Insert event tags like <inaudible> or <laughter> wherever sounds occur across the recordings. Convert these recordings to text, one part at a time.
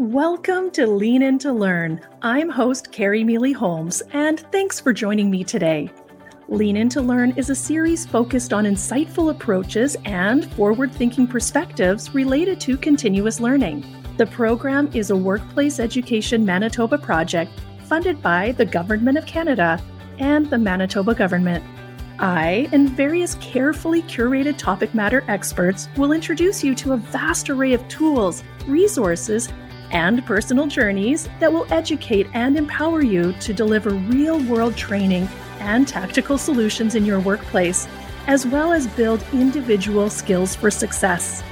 Welcome to Lean In to Learn. I'm host Kerry Mealy Holmes, and thanks for joining me today. Lean In to Learn is a series focused on insightful approaches and forward thinking perspectives related to continuous learning. The program is a Workplace Education Manitoba project funded by the Government of Canada and the Manitoba government. I and various carefully curated topic matter experts will introduce you to a vast array of tools, resources, and personal journeys that will educate and empower you to deliver real world training and tactical solutions in your workplace, as well as build individual skills for success.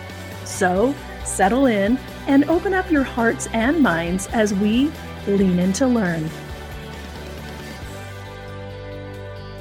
So, settle in and open up your hearts and minds as we lean in to learn.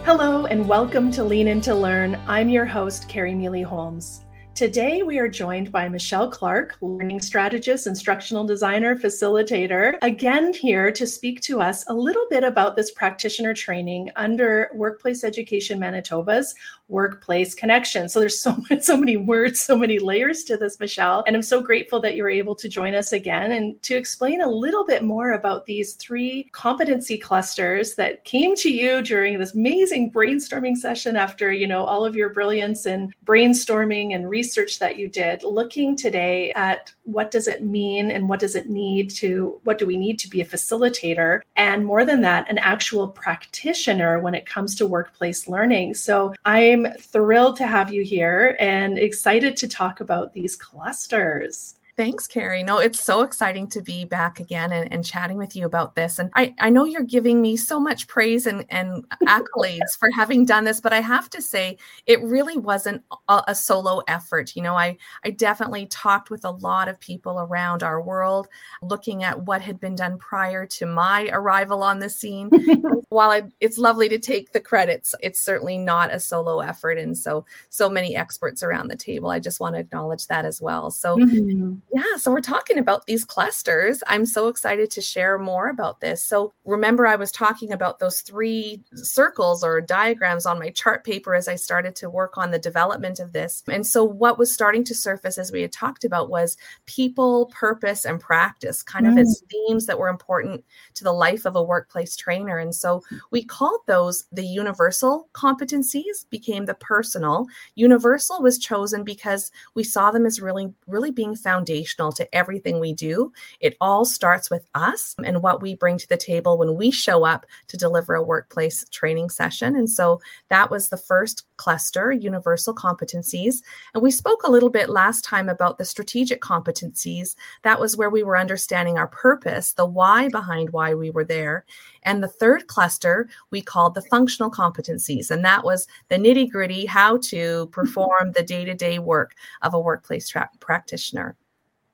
Hello, and welcome to Lean In to Learn. I'm your host, Kerry Mealy Holmes. Today, we are joined by Michelle Clarke, learning strategist, instructional designer, facilitator, again here to speak to us a little bit about this practitioner training under Workplace Education Manitoba's Workplace Connection. So there's so <laughs> so many words, so many layers to this, Michelle, and I'm so grateful that you're able to join us again and to explain a little bit more about these three competency clusters that came to you during this amazing brainstorming session after you know all of your brilliance in brainstorming and research research that you did looking today at what does it mean and what does it need to what do we need to be a facilitator? And more than that an actual practitioner when it comes to workplace learning. So i'm thrilled to have you here and excited to talk about these clusters Thanks, Kerry. No, it's so exciting to be back again and, and chatting with you about this. And I, I know you're giving me so much praise and, and accolades for having done this, but I have to say it really wasn't a, a, solo effort. You know, I, I definitely talked with a lot of people around our world, looking at what had been done prior to my arrival on the scene. <laughs> While I, it's lovely to take the credits, it's certainly not a solo effort. And so, so many experts around the table. I just want to acknowledge that as well. So, mm-hmm yeah, so we're talking about these clusters. I'm so excited to share more about this. So, remember, I was talking about those three circles or diagrams on my chart paper as I started to work on the development of this. And so, what was starting to surface, as we had talked about, was people, purpose, and practice, kind mm. of as themes that were important to the life of a workplace trainer. And so, we called those the universal competencies, became the personal. Universal was chosen because we saw them as really, really being foundational foundational to everything we do. It all starts with us and what we bring to the table when we show up to deliver a workplace training session. And so that was the first cluster, universal competencies. And we spoke a little bit last time about the strategic competencies. That was where we were understanding our purpose, the why behind why we were there. And the third cluster we called the functional competencies. And that was the nitty gritty, how to perform the day to day work of a workplace tra- practitioner.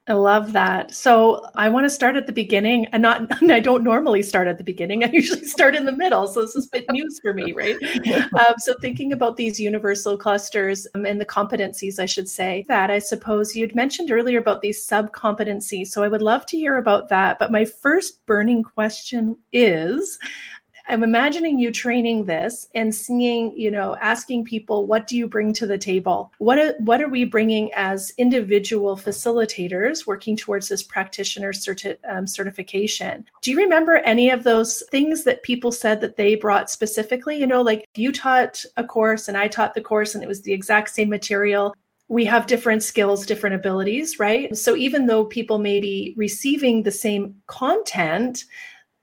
I love that. So I want to start at the beginning and not, <laughs> I don't normally start at the beginning. I usually start in the middle. So this is bit news for me, right? <laughs> Um, so thinking about these universal clusters um, and the competencies, I should say that I suppose you'd mentioned earlier about these sub competencies. So I would love to hear about that. But my first burning question is, I'm imagining you training this and seeing, you know, asking people, what do you bring to the table? What are, what are we bringing as individual facilitators working towards this practitioner certi- um, certification? Do you remember any of those things that people said that they brought specifically? You know, like you taught a course and I taught the course and it was the exact same material we have different skills, different abilities, right? So even though people may be receiving the same content,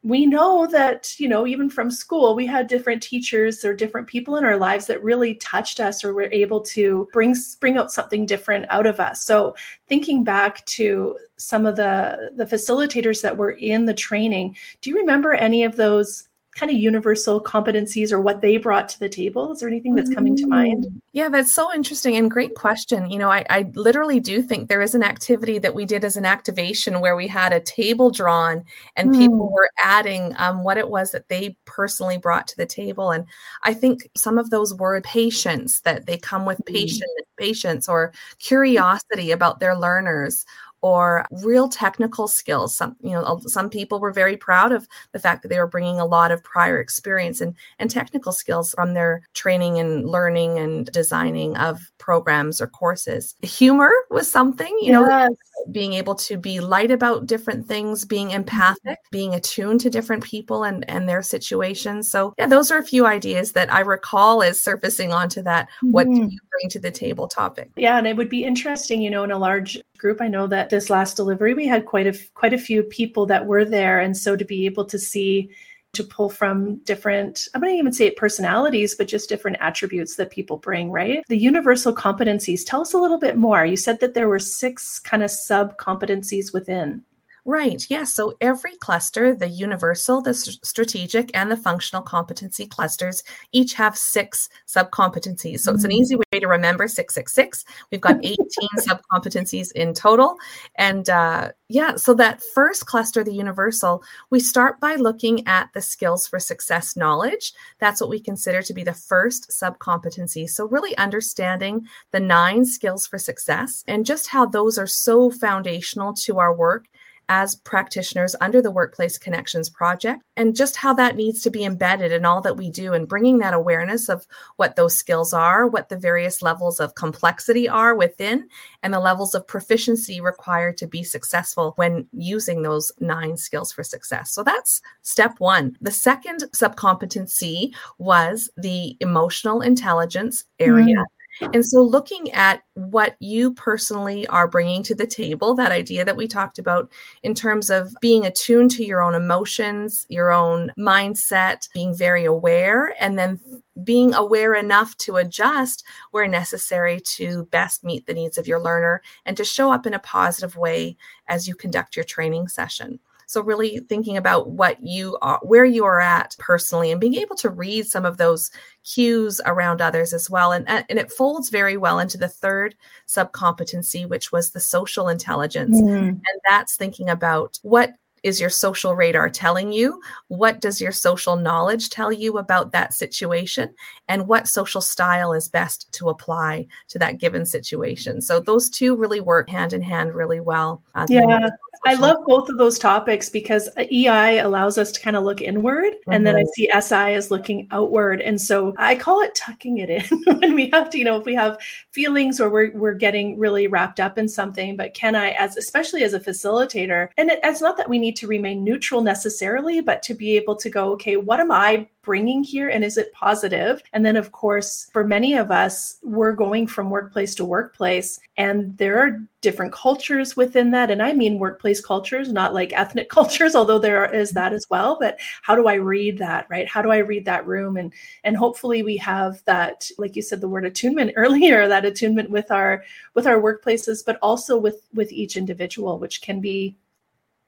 we know that you know even from school we had different teachers or different people in our lives that really touched us or were able to bring bring out something different out of us. So thinking back to some of the the facilitators that were in the training do you remember any of those kind of universal competencies or what they brought to the table? Is there anything that's coming to mind? Mm. Yeah, that's so interesting and great question. You know, I, I literally do think there is an activity that we did as an activation where we had a table drawn and mm. people were adding um, what it was that they personally brought to the table. And I think some of those were patience that they come with mm. patience, patience or curiosity about their learners or real technical skills. Some, you know, some people were very proud of the fact that they were bringing a lot of prior experience and, and technical skills from their training and learning and designing of programs or courses. Humor was something, you yes. know, being able to be light about different things, being Mm-hmm. empathic, being attuned to different people and, and their situations. So, yeah, those are a few ideas that I recall as surfacing onto that. What do Mhm. you bring to the table topic? Yeah, and it would be interesting, you know, in a large group. I know that this last delivery we had quite a quite a few people that were there, and so to be able to see to pull from different i'm going to even say it personalities but just different attributes that people bring right? The universal competencies tell us a little bit more. You said that there were six kind of sub competencies within Right. Yes. So every cluster, the universal, the strategic, and the functional competency clusters, each have six subcompetencies. So it's an Mm. easy way to remember 666. We've got <laughs> 18 subcompetencies in total. And uh, yeah, so that first cluster, the universal, we start by looking at the skills for success knowledge. That's what we consider to be the first subcompetency. So really understanding the nine skills for success and just how those are so foundational to our work as practitioners under the Workplace Connections Project, and just how that needs to be embedded in all that we do, and bringing that awareness of what those skills are, what the various levels of complexity are within, and the levels of proficiency required to be successful when using those nine skills for success. So that's step one. The second subcompetency was the emotional intelligence area. Mm-hmm. And so, looking at what you personally are bringing to the table, that idea that we talked about in terms of being attuned to your own emotions, your own mindset, being very aware, and then being aware enough to adjust where necessary to best meet the needs of your learner and to show up in a positive way as you conduct your training session. So really thinking about what you are, where you are at personally, and being able to read some of those cues around others as well. And, and it folds very well into the third subcompetency, which was the social intelligence. Hmm. And that's thinking about what is your social radar telling you? What does your social knowledge tell you about that situation? And what social style is best to apply to that given situation? So those two really work hand in hand really well. Uh, yeah. I love both of those topics because EI allows us to kind of look inward, mm-hmm. and then I see SI as looking outward. And so I call it tucking it in <laughs> when we have to, you know, if we have feelings or we're, we're getting really wrapped up in something. But can I, as especially as a facilitator, and it, it's not that we need to remain neutral necessarily, but to be able to go, okay, what am I bringing here and is it positive? positive and then of course for many of us we're going from workplace to workplace and there are different cultures within that. And i mean workplace cultures not like ethnic <laughs> cultures although there is mm-hmm. that as well. But how do i read that right? How do i read that room? And and hopefully we have that like you said the word attunement <laughs> earlier that attunement with our with our workplaces but also with with each individual which can be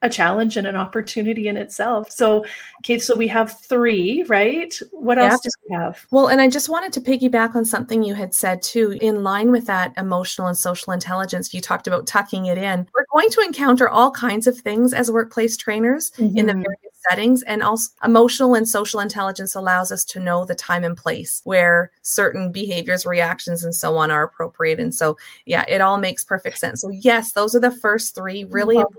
a challenge and an opportunity in itself. So, okay, so we have three, right? What else do we have? Well, and I just wanted to piggyback on something you had said too. In line with that emotional and social intelligence, you talked about tucking it in. We're going to encounter all kinds of things as workplace trainers mm-hmm. in the various settings and also emotional and social intelligence allows us to know the time and place where certain behaviors reactions and so on are appropriate and so yeah it all makes perfect sense so yes those are the first three really Love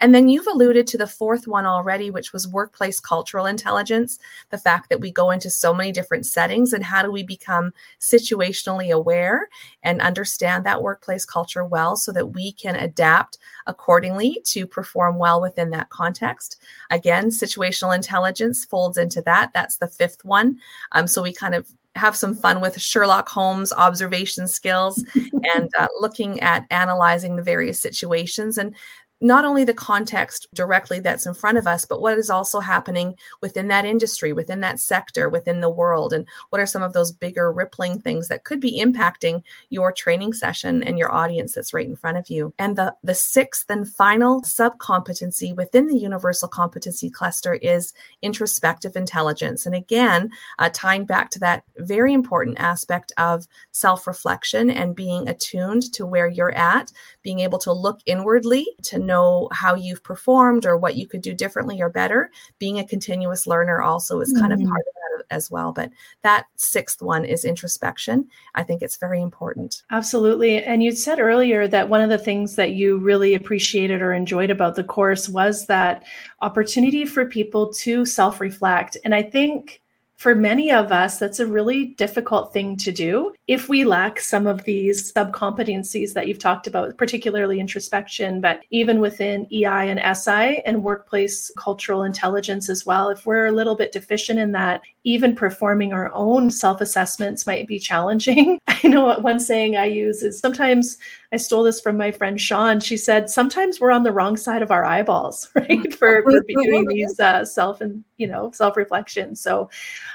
and then you've alluded to the fourth one already which was workplace cultural intelligence the fact that we go into so many different settings and how do we become situationally aware and understand that workplace culture well so that we can adapt accordingly to perform well within that context again Again, situational intelligence folds into that. That's the fifth one. Um, so we kind of have some fun with Sherlock Holmes observation skills <laughs> and uh, looking at analyzing the various situations and not only the context directly that's in front of us, but what is also happening within that industry, within that sector, within the world, and what are some of those bigger rippling things that could be impacting your training session and your audience that's right in front of you. And the, the sixth and final sub competency within the universal competency cluster is introspective intelligence. And again, uh, tying back to that very important aspect of self reflection and being attuned to where you're at, being able to look inwardly to know how you've performed or what you could do differently or better. Being a continuous learner also is kind Mhm. of part of that as well. But that sixth one is introspection. I think it's very important. Absolutely. And you said earlier that one of the things that you really appreciated or enjoyed about the course was that opportunity for people to self reflect. And I think for many of us, that's a really difficult thing to do if we lack some of these sub competencies that you've talked about, particularly introspection, but even within EI and SI and workplace cultural intelligence as well. If we're a little bit deficient in that, even performing our own self assessments might be challenging. <laughs> I know one saying I use is sometimes I stole this from my friend Sean. She said, sometimes we're on the wrong side of our eyeballs, <laughs> right? For, for doing these uh, self and, you know, self reflection. So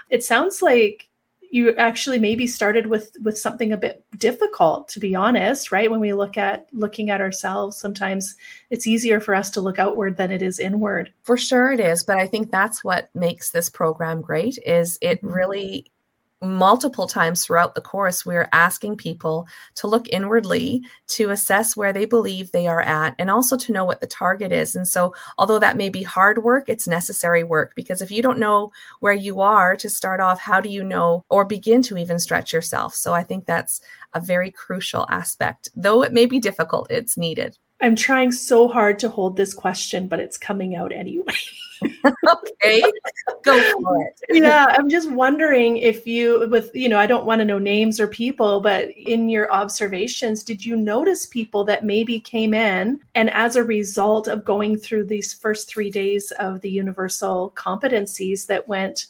it sounds like you actually maybe started with with something a bit difficult to be honest right when we look at looking at ourselves sometimes it's easier for us to look outward than it is inward for sure it is but i think that's what makes this program great is it mm-hmm. really multiple times throughout the course, we're asking people to look inwardly to assess where they believe they are at and also to know what the target is. And so, although that may be hard work, it's necessary work because if you don't know where you are to start off, how do you know or begin to even stretch yourself? So, I think that's a very crucial aspect. Though it may be difficult, it's needed. I'm trying so hard to hold this question, but it's coming out anyway. <laughs> <laughs> okay, go for it. yeah, I'm just wondering if you, with, you know, I don't want to know names or people, but in your observations, did you notice people that maybe came in and as a result of going through these first three days of the universal competencies that went,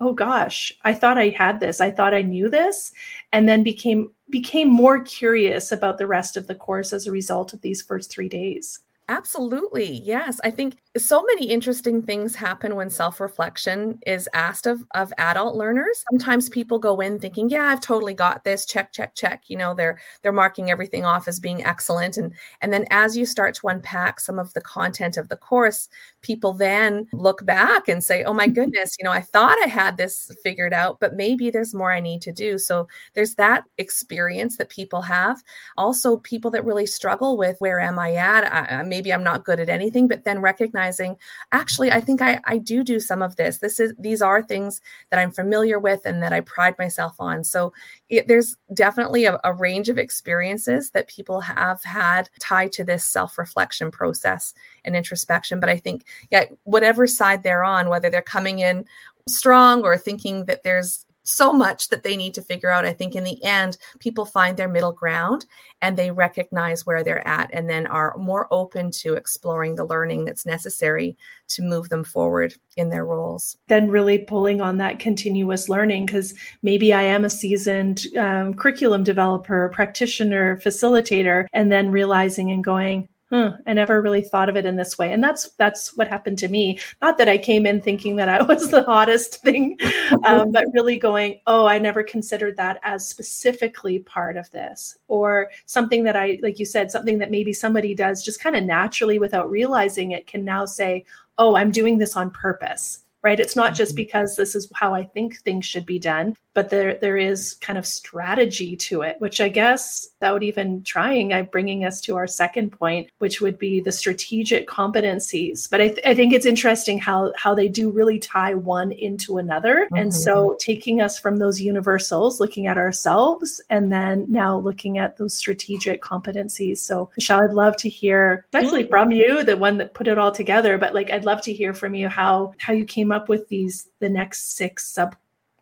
oh gosh, I thought I had this, I thought I knew this, and then became became more curious about the rest of the course as a result of these first three days? Absolutely. Yes. I think so many interesting things happen when self-reflection is asked of, of adult learners. Sometimes people go in thinking, yeah, I've totally got this. Check, check, check. You know, they're they're marking everything off as being excellent. And and then as you start to unpack some of the content of the course, people then look back and say, oh my mm-hmm. goodness, you know, I thought I had this figured out, but maybe there's more I need to do. So there's that experience that people have. Also, people that really struggle with where am I at? I, maybe I'm not good at anything, but then recognizing, actually, I think I, I do do some of this. This is these are things that I'm familiar with and that I pride myself on. So it, there's definitely a, a range of experiences that people have had tied to this self-reflection process and introspection. But I think, yeah, whatever side they're on, whether they're coming in strong or thinking that there's so much that they need to figure out. I think in the end, people find their middle ground and they recognize where they're at and then are more open to exploring the learning that's necessary to move them forward in their roles. Then, really pulling on that continuous learning because maybe I am a seasoned um, curriculum developer, practitioner, facilitator, and then realizing and going, huh, I never really thought of it in this way. And that's that's what happened to me. Not that I came in thinking that I <laughs> was the hottest thing, um, but really going, oh, I never considered that as specifically part of this, or something that I, like you said, something that maybe somebody does just kind of naturally without realizing it can now say, oh, I'm doing this on purpose right it's not just mm-hmm. because this is how i think things should be done but there there is kind of strategy to it which i guess without even trying i'm bringing us to our second point which would be the strategic competencies but i, th- I think it's interesting how how they do really tie one into another mm-hmm. and so taking us from those universals looking at ourselves and then now looking at those strategic competencies so michelle i'd love to hear especially mm-hmm. from you the one that put it all together but like i'd love to hear from you how how you came up with these the next six sub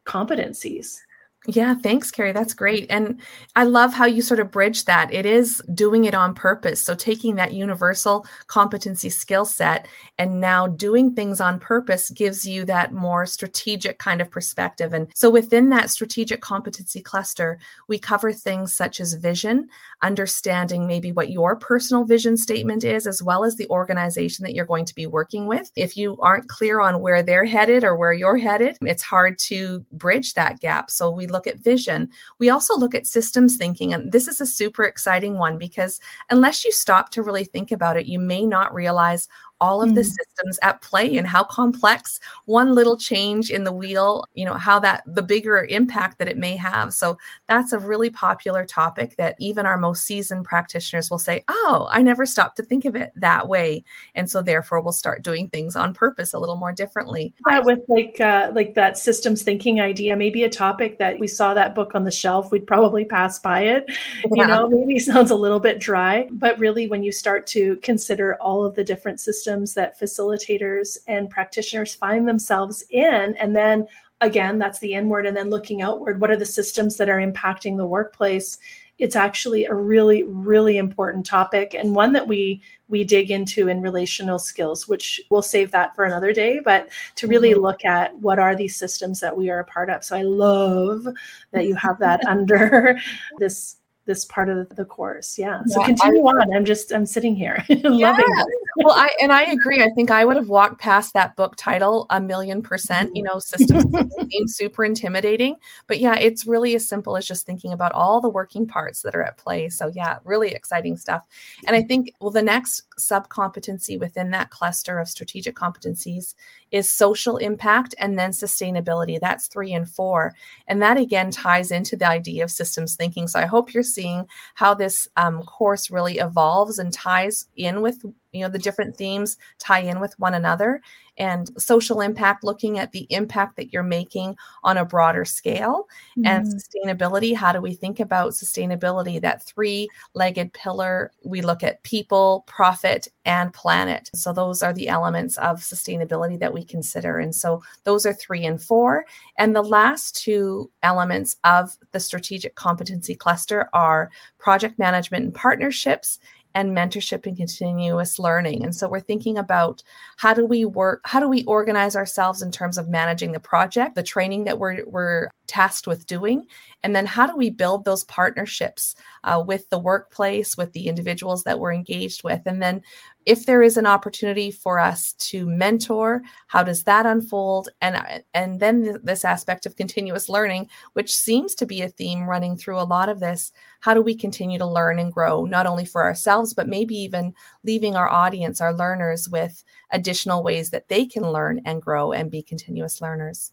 competencies. Yeah, thanks, Kerry. That's great. And I love how you sort of bridge that. It is doing it on purpose. So taking that universal competency skill set and now doing things on purpose gives you that more strategic kind of perspective. And so within that strategic competency cluster, we cover things such as vision, understanding maybe what your personal vision statement is, as well as the organization that you're going to be working with. If you aren't clear on where they're headed or where you're headed, it's hard to bridge that gap. So we look at vision. We also look at systems thinking. And this is a super exciting one because unless you stop to really think about it, you may not realize all of mm-hmm. the systems at play and how complex one little change in the wheel, you know, how that the bigger impact that it may have. So that's a really popular topic that even our most seasoned practitioners will say, "Oh, I never stopped to think of it that way." And so therefore we'll start doing things on purpose a little more differently. Yeah, with like uh, like that systems thinking idea, maybe a topic that we saw that book on the shelf, we'd probably pass by it. Yeah. You know, <laughs> maybe sounds a little bit dry, but really when you start to consider all of the different systems systems that facilitators and practitioners find themselves in, and then again, that's the inward, and then looking outward. What are the systems that are impacting the workplace? It's actually a really, really important topic and one that we we dig into in relational skills, which we'll save that for another day, but to really mm-hmm. look at what are these systems that we are a part of. So I love that you have that <laughs> under this this part of the course. Yeah. So yeah, continue I, on. I'm just I'm sitting here <laughs> loving it. well, I and I agree. I think I would have walked past that book title a million percent. You mm-hmm. know, systems <laughs> being super intimidating, but yeah, it's really as simple as just thinking about all the working parts that are at play. So yeah, really exciting stuff. And I think well, the next sub competency within that cluster of strategic competencies is social impact and then sustainability. That's three and four, and that again ties into the idea of systems thinking. So I hope you're seeing how this um, course really evolves and ties in with you know the different themes tie in with one another. And social impact looking at the impact that you're making on a broader scale. Mm-hmm. and sustainability how do we think about sustainability? That three legged pillar we look at people profit and planet. So those are the elements of sustainability that we consider. And so those are 3 and 4 and the last two elements of the strategic competency cluster are project management and partnerships and mentorship and continuous learning. And so we're thinking about how do we work, how do we organize ourselves in terms of managing the project, the training that we're, we're tasked with doing, and then how do we build those partnerships uh, with the workplace, with the individuals that we're engaged with, and then if there is an opportunity for us to mentor how does that unfold? And and then this aspect of continuous learning which seems to be a theme running through a lot of this how do we continue to learn and grow not only for ourselves but maybe even leaving our audience our learners with additional ways that they can learn and grow and be continuous learners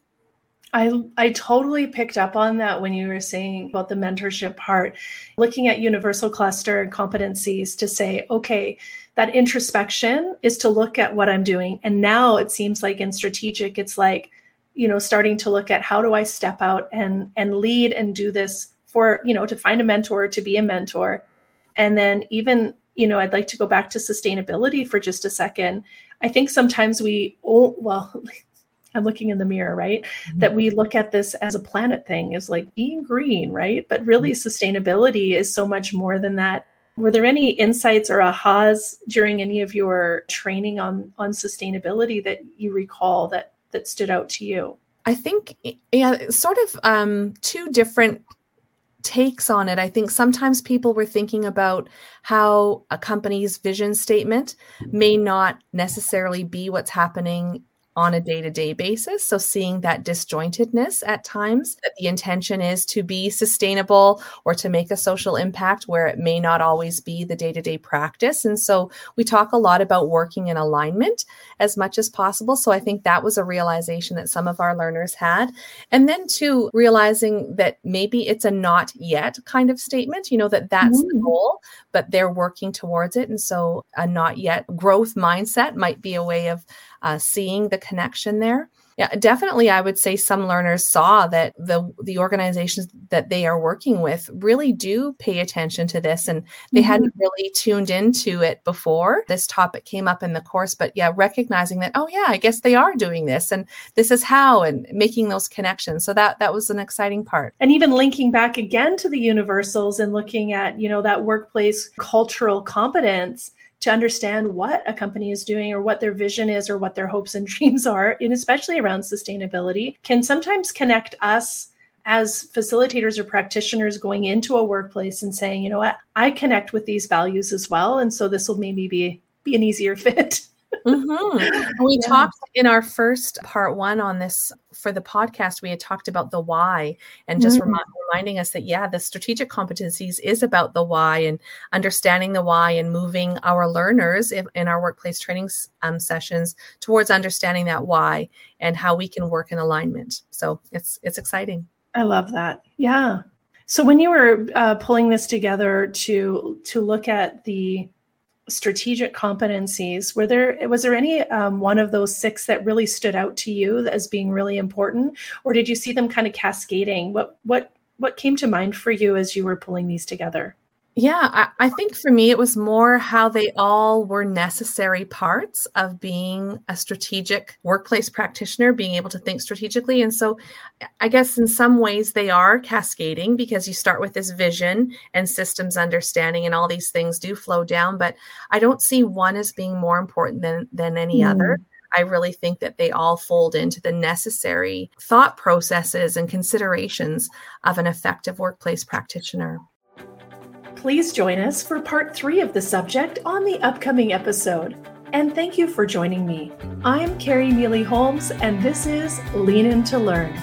I I totally picked up on that when you were saying about the mentorship part, looking at universal cluster and competencies to say, okay, that introspection is to look at what I'm doing. And now it seems like in strategic, it's like, you know, starting to look at how do I step out and and lead and do this for, you know, to find a mentor, to be a mentor. And then even, you know, I'd like to go back to sustainability for just a second. I think sometimes we oh well <laughs> I'm looking in the mirror, right? Mm-hmm. That we look at this as a planet thing, is like being green, right? But really, mm-hmm. sustainability is so much more than that. Were there any insights or ahas during any of your training on on sustainability that you recall that that stood out to you? I think, yeah, sort of um, two different takes on it. I think sometimes people were thinking about how a company's vision statement may not necessarily be what's happening on a day to day basis. So, seeing that disjointedness at times, that the intention is to be sustainable or to make a social impact where it may not always be the day to day practice. And so, we talk a lot about working in alignment as much as possible. So, I think that was a realization that some of our learners had. And then, to realizing that maybe it's a not yet kind of statement, you know, that that's mm-hmm. the goal, but they're working towards it. And so, a not yet growth mindset might be a way of uh, seeing the connection there. Yeah, definitely. I would say some learners saw that the the organizations that they are working with really do pay attention to this, and they mm-hmm. hadn't really tuned into it before this topic came up in the course. But yeah, recognizing that, oh yeah, I guess they are doing this, and this is how, and making those connections. So that that was an exciting part. And even linking back again to the universals and looking at you know that workplace cultural competence to understand what a company is doing or what their vision is or what their hopes and <laughs> dreams are, and especially around sustainability, can sometimes connect us as facilitators or practitioners going into a workplace and saying, you know what, I connect with these values as well. And so this will maybe be be an easier <laughs> fit. Mm-hmm. <laughs> We yeah. talked in our first part one on this for the podcast. We had talked about the why and just mm-hmm. remi- reminding us that, yeah, the strategic competencies is about the why and understanding the why and moving our learners in, in our workplace training um, sessions towards understanding that why and how we can work in alignment. So it's it's exciting. I love that. Yeah. So when you were uh, pulling this together to to look at the strategic competencies were there was there any um, one of those six that really stood out to you as being really important? Or did you see them kind of cascading? What what what came to mind for you as you were pulling these together Yeah, I, I, think for me, it was more how they all were necessary parts of being a strategic workplace practitioner, being able to think strategically. And so I guess in some ways they are cascading because you start with this vision and systems understanding, and all these things do flow down. But I don't see one as being more important than, than any mm. other. I really think that they all fold into the necessary thought processes and considerations of an effective workplace practitioner. Please join us for part three of the subject on the upcoming episode. And thank you for joining me. I'm Kerry Neely Holmes, and this is Lean In to Learn.